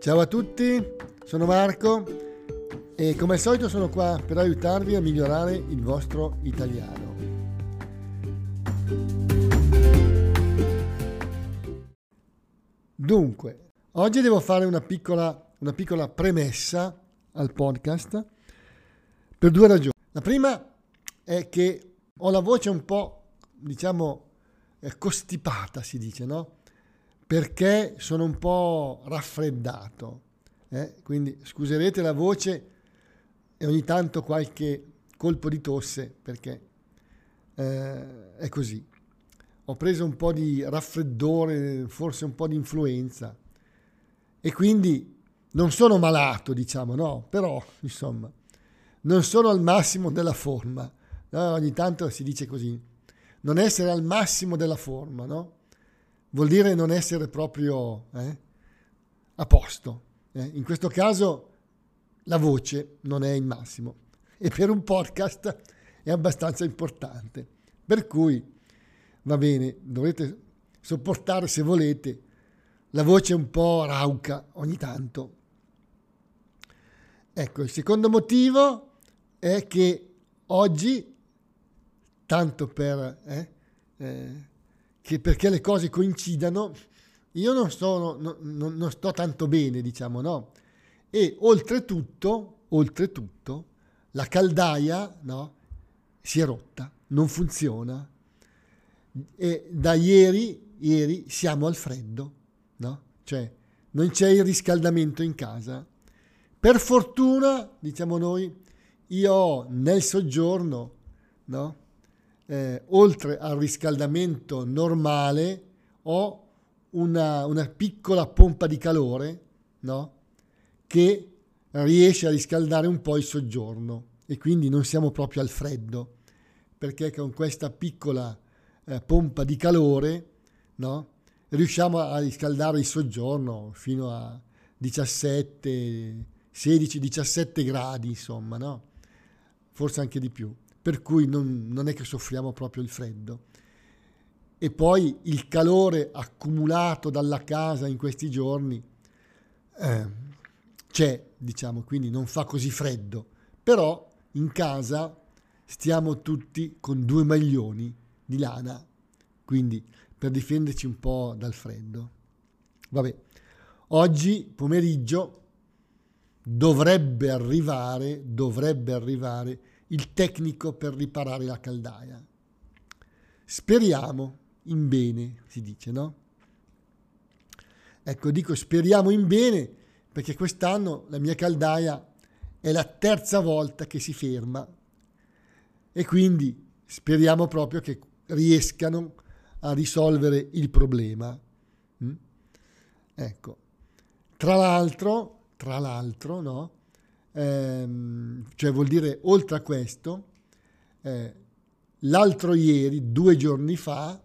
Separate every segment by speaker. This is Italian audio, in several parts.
Speaker 1: Ciao a tutti, sono Marco e come al solito sono qua per aiutarvi a migliorare il vostro italiano. Dunque, oggi devo fare una piccola, una piccola premessa al podcast per due ragioni. La prima è che ho la voce un po', diciamo, costipata, si dice, no? Perché sono un po' raffreddato. Eh? Quindi scuserete la voce e ogni tanto qualche colpo di tosse perché eh, è così. Ho preso un po' di raffreddore, forse un po' di influenza e quindi non sono malato, diciamo, no, però insomma, non sono al massimo della forma. No? Ogni tanto si dice così, non essere al massimo della forma, no? Vuol dire non essere proprio eh, a posto. Eh? In questo caso la voce non è il massimo e per un podcast è abbastanza importante. Per cui va bene, dovrete sopportare se volete la voce un po' rauca ogni tanto. Ecco, il secondo motivo è che oggi, tanto per, eh, eh, che perché le cose coincidano, io non, sono, no, non, non sto tanto bene, diciamo, no? E oltretutto, oltretutto la caldaia no, si è rotta, non funziona. E da ieri, ieri siamo al freddo, no? Cioè non c'è il riscaldamento in casa per fortuna, diciamo noi, io nel soggiorno, no? Eh, oltre al riscaldamento normale, ho una, una piccola pompa di calore no? che riesce a riscaldare un po' il soggiorno e quindi non siamo proprio al freddo, perché con questa piccola eh, pompa di calore no? riusciamo a riscaldare il soggiorno fino a 17 16-17 gradi, insomma, no? Forse anche di più. Per cui non, non è che soffriamo proprio il freddo. E poi il calore accumulato dalla casa in questi giorni eh, c'è, diciamo, quindi non fa così freddo. Però in casa stiamo tutti con due maglioni di lana, quindi per difenderci un po' dal freddo. Vabbè, oggi pomeriggio dovrebbe arrivare, dovrebbe arrivare il tecnico per riparare la caldaia. Speriamo in bene, si dice, no? Ecco, dico speriamo in bene perché quest'anno la mia caldaia è la terza volta che si ferma e quindi speriamo proprio che riescano a risolvere il problema. Mm? Ecco, tra l'altro tra l'altro, no? Ehm, cioè vuol dire oltre a questo, eh, l'altro ieri, due giorni fa,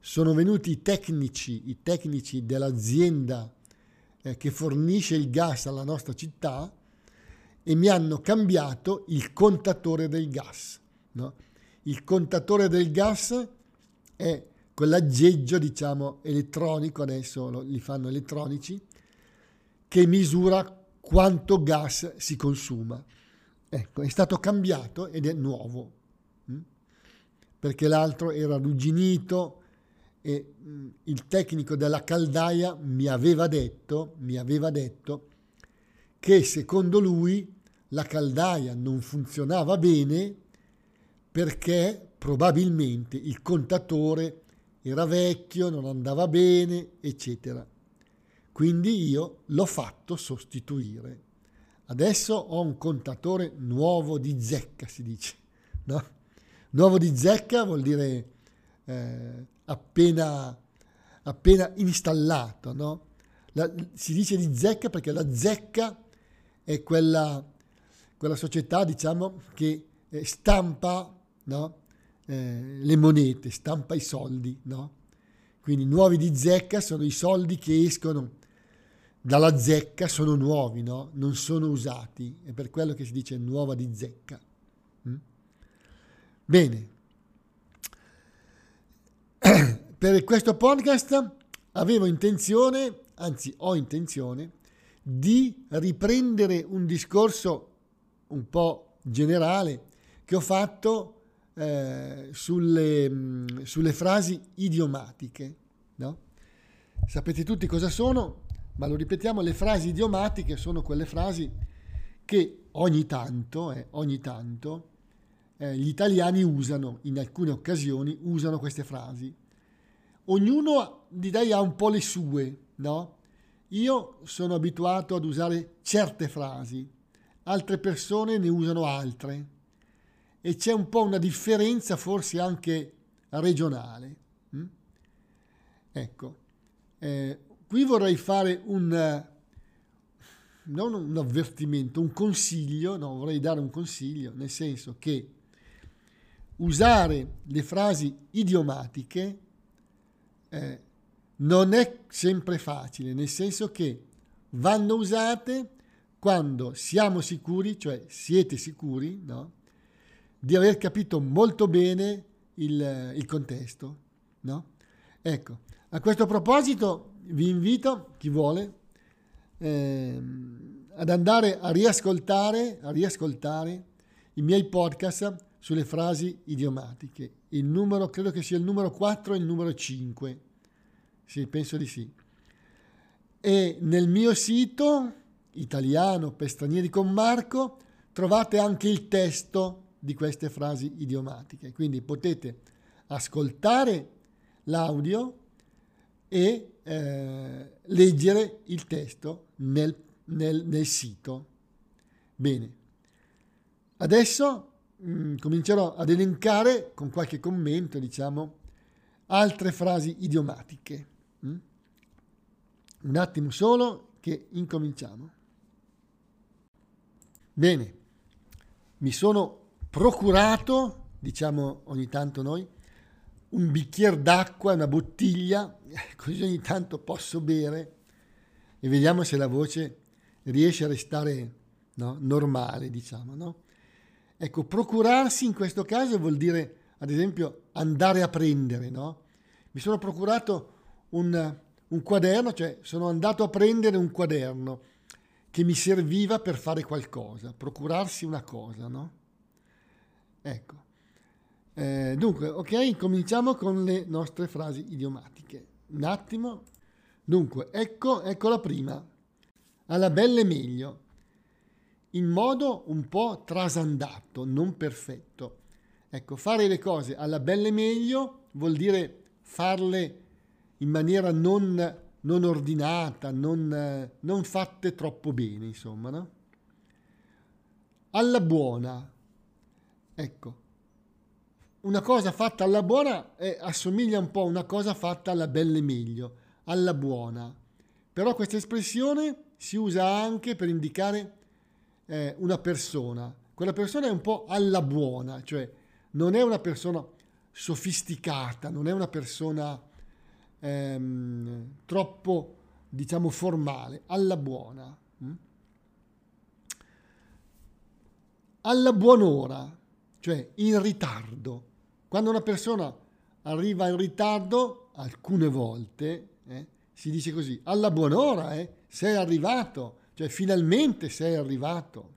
Speaker 1: sono venuti i tecnici, i tecnici dell'azienda eh, che fornisce il gas alla nostra città e mi hanno cambiato il contatore del gas. No? Il contatore del gas è quell'aggeggio, diciamo, elettronico, adesso li fanno elettronici, che misura quanto gas si consuma. Ecco, è stato cambiato ed è nuovo, hm? perché l'altro era arrugginito e hm, il tecnico della caldaia mi aveva detto, mi aveva detto che secondo lui la caldaia non funzionava bene perché probabilmente il contatore era vecchio, non andava bene, eccetera. Quindi io l'ho fatto sostituire. Adesso ho un contatore nuovo di zecca, si dice. No? Nuovo di zecca vuol dire eh, appena, appena, installato. No? La, si dice di zecca perché la zecca è quella, quella società diciamo, che eh, stampa no? eh, le monete, stampa i soldi. Quindi nuovi di zecca sono i soldi che escono dalla zecca sono nuovi, no? non sono usati, è per quello che si dice nuova di zecca. Mm? Bene, per questo podcast avevo intenzione, anzi ho intenzione, di riprendere un discorso un po' generale che ho fatto eh, sulle, mm, sulle, frasi idiomatiche. No? Sapete tutti cosa sono, ma lo ripetiamo, le frasi idiomatiche sono quelle frasi che ogni tanto, eh, ogni tanto eh, gli italiani usano, in alcune occasioni usano queste frasi. Ognuno di lei ha un po' le sue, no? Io sono abituato ad usare certe frasi, altre persone ne usano altre e c'è un po' una differenza forse anche regionale. Mm? Ecco, eh, qui vorrei fare un, non un avvertimento, un consiglio, no, vorrei dare un consiglio, nel senso che usare le frasi idiomatiche eh, non è sempre facile, nel senso che vanno usate quando siamo sicuri, cioè siete sicuri, no? di aver capito molto bene il, il contesto. No? Ecco, a questo proposito vi invito, chi vuole, eh, ad andare a riascoltare, a riascoltare i miei podcast sulle frasi idiomatiche. Il numero, credo che sia il numero 4 e il numero 5. Sì, penso di sì. E nel mio sito italiano per stranieri con Marco trovate anche il testo di queste frasi idiomatiche. Quindi potete ascoltare l'audio e eh, leggere il testo nel, nel, nel sito. Bene, adesso mh, mm, comincerò ad elencare con qualche commento, diciamo, altre frasi idiomatiche. Mm? Un attimo solo che incominciamo. Bene, mi sono procurato, diciamo ogni tanto noi, un bicchiere d'acqua, una bottiglia, così ogni tanto posso bere e vediamo se la voce riesce a restare no, normale, diciamo. No? Ecco, procurarsi in questo caso vuol dire, ad esempio, andare a prendere. No? Mi sono procurato un, un quaderno, cioè sono andato a prendere un quaderno che mi serviva per fare qualcosa, procurarsi una cosa, no? Ecco. Eh, dunque, ok, cominciamo con le nostre frasi idiomatiche. Un attimo. Dunque, ecco, ecco la prima. Alla belle meglio. In modo un po' trasandato, non perfetto. Ecco, fare le cose alla belle meglio vuol dire farle in maniera non, non ordinata, non, non fatte troppo bene, insomma, no? Alla buona, Ecco, una cosa fatta alla buona eh, assomiglia un po' a una cosa fatta alla belle meglio, alla buona. Però questa espressione si usa anche per indicare eh, una persona. Quella persona è un po' alla buona, cioè non è una persona sofisticata, non è una persona ehm, troppo, diciamo, formale, alla buona. Mm? Alla buon'ora cioè in ritardo. Quando una persona arriva in ritardo, alcune volte, eh, si dice così, alla buon'ora, eh, sei arrivato, cioè finalmente sei arrivato.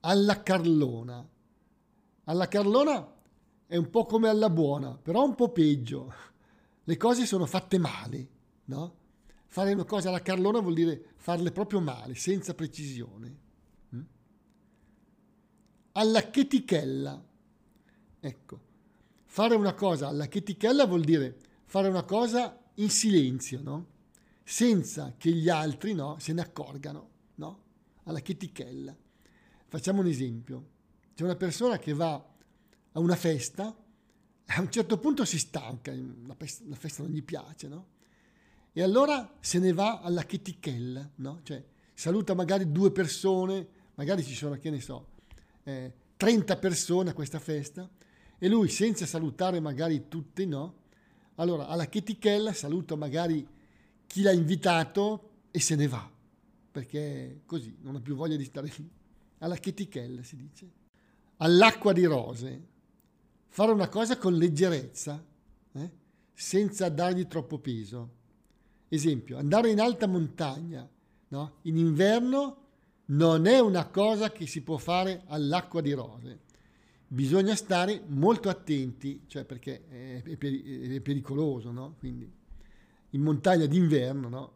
Speaker 1: Alla Carlona. Alla Carlona è un po' come alla buona, però un po' peggio. Le cose sono fatte male, no? Fare una cosa alla Carlona vuol dire farle proprio male, senza precisione alla chetichella. Ecco, fare una cosa alla chetichella vuol dire fare una cosa in silenzio, no? Senza che gli altri no, se ne accorgano, no? Alla chetichella. Facciamo un esempio. C'è una persona che va a una festa, a un certo punto si stanca, la festa, non gli piace, no? E allora se ne va alla chetichella, no? Cioè saluta magari due persone, magari ci sono, che ne so, eh, 30 persone a questa festa e lui senza salutare magari tutti, no? Allora alla chetichella saluta magari chi l'ha invitato e se ne va, perché così non ha più voglia di stare lì. Alla chetichella si dice. All'acqua di rose, fare una cosa con leggerezza, eh? senza dargli troppo peso. esempio, andare in alta montagna no? in inverno non è una cosa che si può fare all'acqua di rose. Bisogna stare molto attenti, cioè perché è, pericoloso, no? Quindi in montagna d'inverno, no?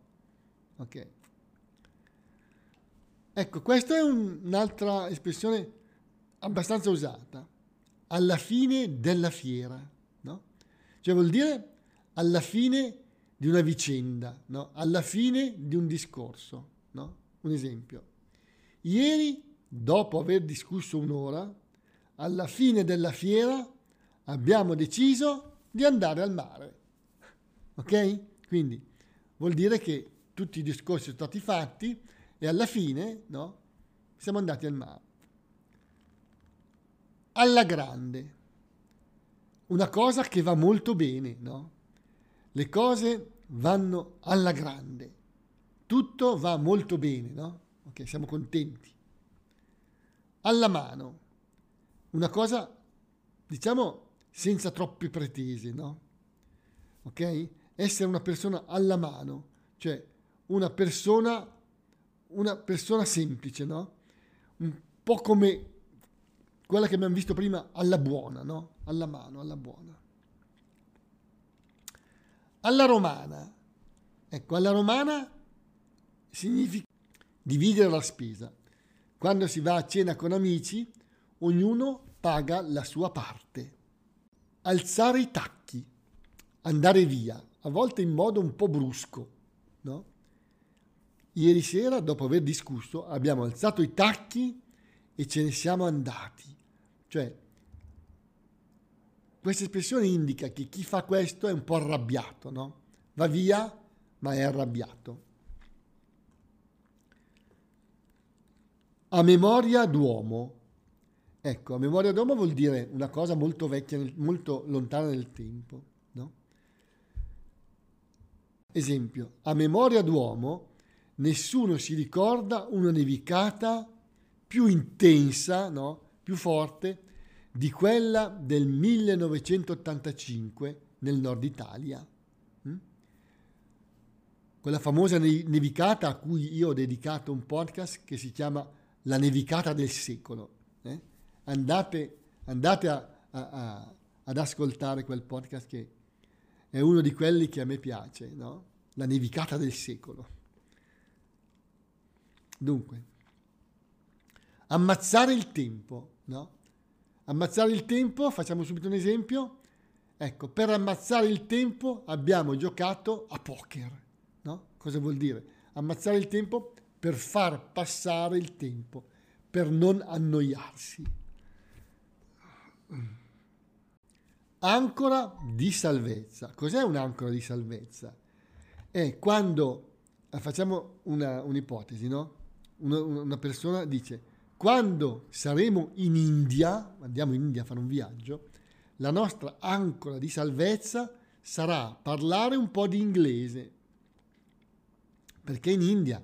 Speaker 1: Ok. Ecco, questa è un, un'altra espressione abbastanza usata. Alla fine della fiera, no? Cioè vuol dire alla fine di una vicenda, no? Alla fine di un discorso, no? Un esempio. Ieri, dopo aver discusso un'ora, alla fine della fiera abbiamo deciso di andare al mare. Ok? Quindi vuol dire che tutti i discorsi sono stati fatti e alla fine no, siamo andati al mare. Alla grande. Una cosa che va molto bene, no? Le cose vanno alla grande. Tutto va molto bene, no? Ok, siamo contenti. Alla mano. Una cosa, diciamo, senza troppe pretese, no? Ok? Essere una persona alla mano, cioè una persona, una persona semplice, no? Un po' come quella che abbiamo visto prima alla buona, no? Alla mano, alla buona. Alla romana. Ecco, alla romana significa dividere la spesa. Quando si va a cena con amici, ognuno paga la sua parte. Alzare i tacchi, andare via, a volte in modo un po' brusco, no? Ieri sera, dopo aver discusso, abbiamo alzato i tacchi e ce ne siamo andati. Cioè, questa espressione indica che chi fa questo è un po' arrabbiato, no? Va via, ma è arrabbiato. A memoria d'uomo. Ecco, a memoria d'uomo vuol dire una cosa molto vecchia, molto lontana nel tempo. No? Esempio, a memoria d'uomo nessuno si ricorda una nevicata più intensa, no? più forte, di quella del 1985 nel nord Italia. Mm? Quella famosa nevicata a cui io ho dedicato un podcast che si chiama la nevicata del secolo. Eh? Andate, andate a, a, a, ad ascoltare quel podcast che è uno di quelli che a me piace, no? La nevicata del secolo. Dunque, ammazzare il tempo, no? Ammazzare il tempo, facciamo subito un esempio. Ecco, per ammazzare il tempo abbiamo giocato a poker, no? Cosa vuol dire? Ammazzare il tempo per far passare il tempo, per non annoiarsi. Ancora di salvezza. Cos'è un'ancora di salvezza? È quando, eh, facciamo una, un'ipotesi, no? Una, una persona dice, quando saremo in India, andiamo in India a fare un viaggio, la nostra ancora di salvezza sarà parlare un po' di inglese. Perché in India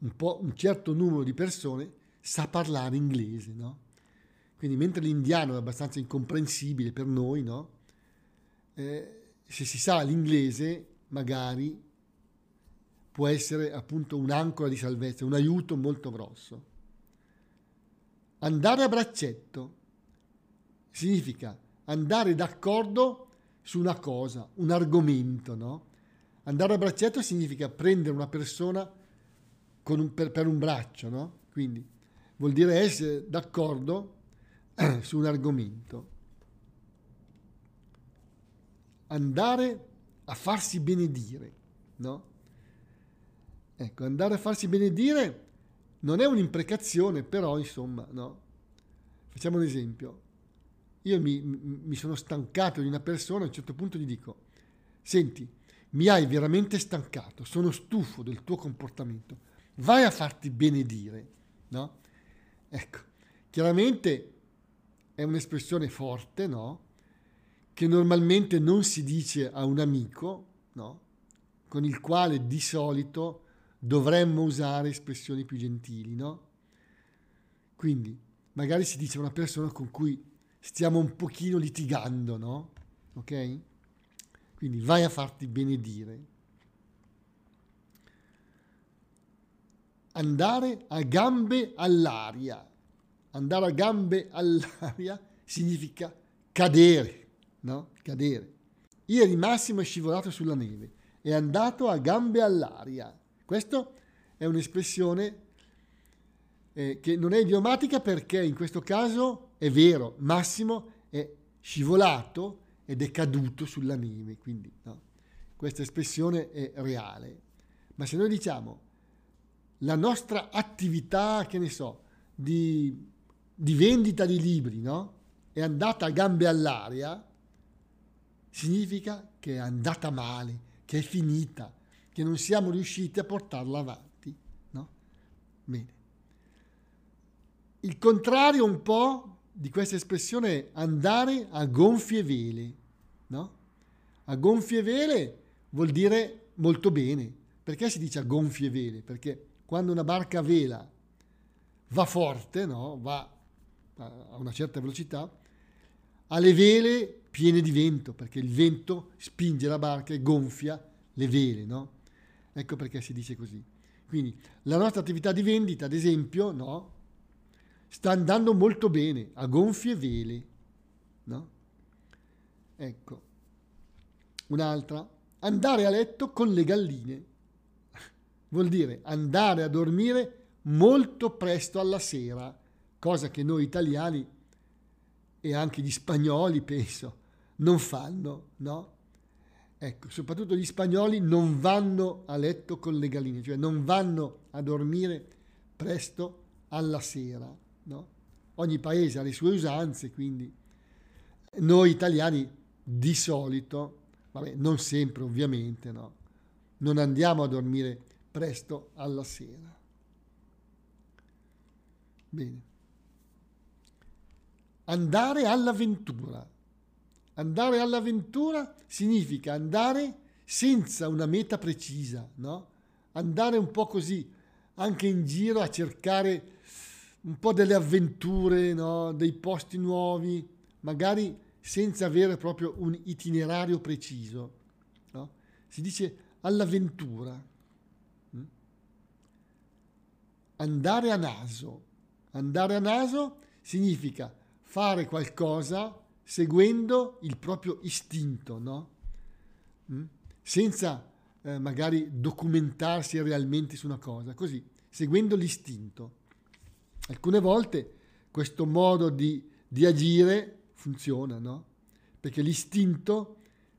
Speaker 1: un, un certo numero di persone sa parlare inglese, no? Quindi mentre l'indiano è abbastanza incomprensibile per noi, no? Eh, se si sa l'inglese, magari può essere appunto un'ancora di salvezza, un aiuto molto grosso. Andare a braccetto significa andare d'accordo su una cosa, un argomento, no? Andare a braccetto significa prendere una persona un, per, per, un braccio, no? Quindi vuol dire essere d'accordo su un argomento. Andare a farsi benedire, no? Ecco, andare a farsi benedire non è un'imprecazione, però insomma, no? Facciamo un esempio. Io mi, mi sono stancato di una persona, a un certo punto gli dico, senti, mi hai veramente stancato, sono stufo del tuo comportamento vai a farti benedire, no? Ecco, chiaramente è un'espressione forte, no? Che normalmente non si dice a un amico, no? Con il quale di solito dovremmo usare espressioni più gentili, no? Quindi, magari si dice a una persona con cui stiamo un pochino litigando, no? Ok? Quindi vai a farti benedire. Andare a gambe all'aria. Andare a gambe all'aria significa cadere, no? Cadere. Ieri Massimo è scivolato sulla neve, è andato a gambe all'aria. Questa è un'espressione eh, che non è idiomatica perché in questo caso è vero, Massimo è scivolato ed è caduto sulla neve, quindi no? questa espressione è reale. Ma se noi diciamo la nostra attività, che ne so, di, di vendita di libri, no? È andata a gambe all'aria, significa che è andata male, che è finita, che non siamo riusciti a portarla avanti, no? Bene. Il contrario un po' di questa espressione è andare a gonfie vele, no? A gonfie vele vuol dire molto bene. Perché si dice a gonfie vele? Perché quando una barca a vela va forte, no? va a una certa velocità, ha le vele piene di vento, perché il vento spinge la barca e gonfia le vele. No? Ecco perché si dice così. Quindi la nostra attività di vendita, ad esempio, no? sta andando molto bene, a gonfie vele. No? Ecco. Un'altra, andare a letto con le galline vuol dire andare a dormire molto presto alla sera, cosa che noi italiani e anche gli spagnoli, penso, non fanno, no? Ecco, soprattutto gli spagnoli non vanno a letto con le galline, cioè non vanno a dormire presto alla sera, no? Ogni paese ha le sue usanze, quindi noi italiani di solito, vabbè, non sempre ovviamente, no? Non andiamo a dormire presto alla sera. Bene. Andare all'avventura. Andare all'avventura significa andare senza una meta precisa, no? Andare un po' così, anche in giro a cercare un po' delle avventure, no? dei posti nuovi, magari senza avere proprio un itinerario preciso. No? Si dice all'avventura andare a naso. Andare a naso significa fare qualcosa seguendo il proprio istinto, no? Mm? Senza eh, magari documentarsi realmente su una cosa, così, seguendo l'istinto. Alcune volte questo modo di, di agire funziona, no? Perché l'istinto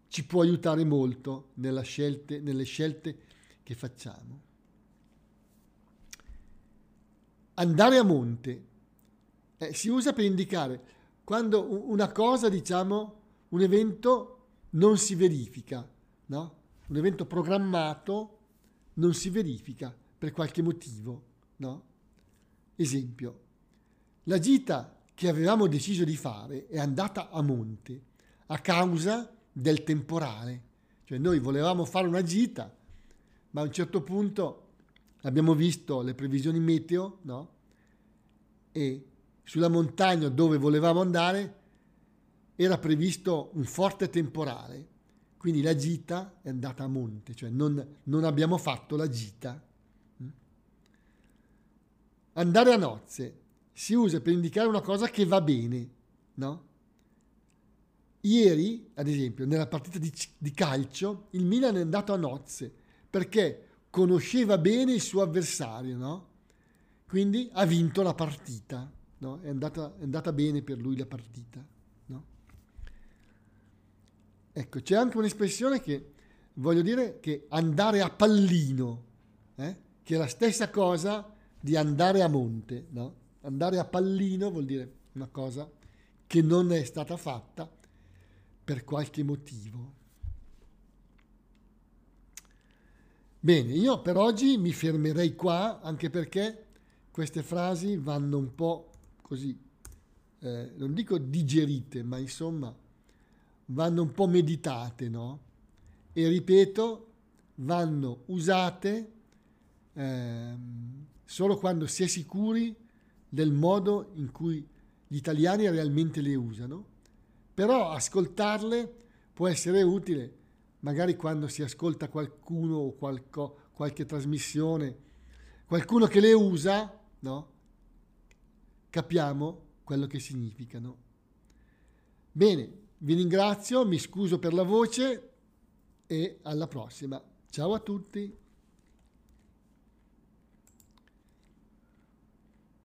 Speaker 1: ci può aiutare molto scelte, nelle scelte che facciamo. Andare a monte eh, si usa per indicare quando una cosa, diciamo, un evento non si verifica, no? Un evento programmato non si verifica per qualche motivo, no? Esempio, la gita che avevamo deciso di fare è andata a monte a causa del temporale. Cioè noi volevamo fare una gita, ma a un certo punto abbiamo visto le previsioni meteo, no? E sulla montagna dove volevamo andare era previsto un forte temporale, quindi la gita è andata a monte, cioè non, non abbiamo fatto la gita. Andare a nozze si usa per indicare una cosa che va bene, no? Ieri, ad esempio, nella partita di, di calcio, il Milan è andato a nozze perché conosceva bene il suo avversario, no? Quindi ha vinto la partita, no? è, andata, è, andata, bene per lui la partita. Ecco, c'è anche un'espressione che voglio dire che andare a pallino, eh? che è la stessa cosa di andare a monte. No? Andare a pallino vuol dire una cosa che non è stata fatta per qualche motivo. Bene, io per oggi mi fermerei qua, anche perché queste frasi vanno un po' così, eh, non dico digerite, ma insomma vanno un po' meditate, no? E ripeto, vanno usate eh, solo quando si è sicuri del modo in cui gli italiani realmente le usano, però ascoltarle può essere utile magari quando si ascolta qualcuno o qualco, qualche trasmissione qualcuno che le usa, no? capiamo quello che significano. Bene, vi ringrazio, mi scuso per la voce e alla prossima. Ciao a tutti.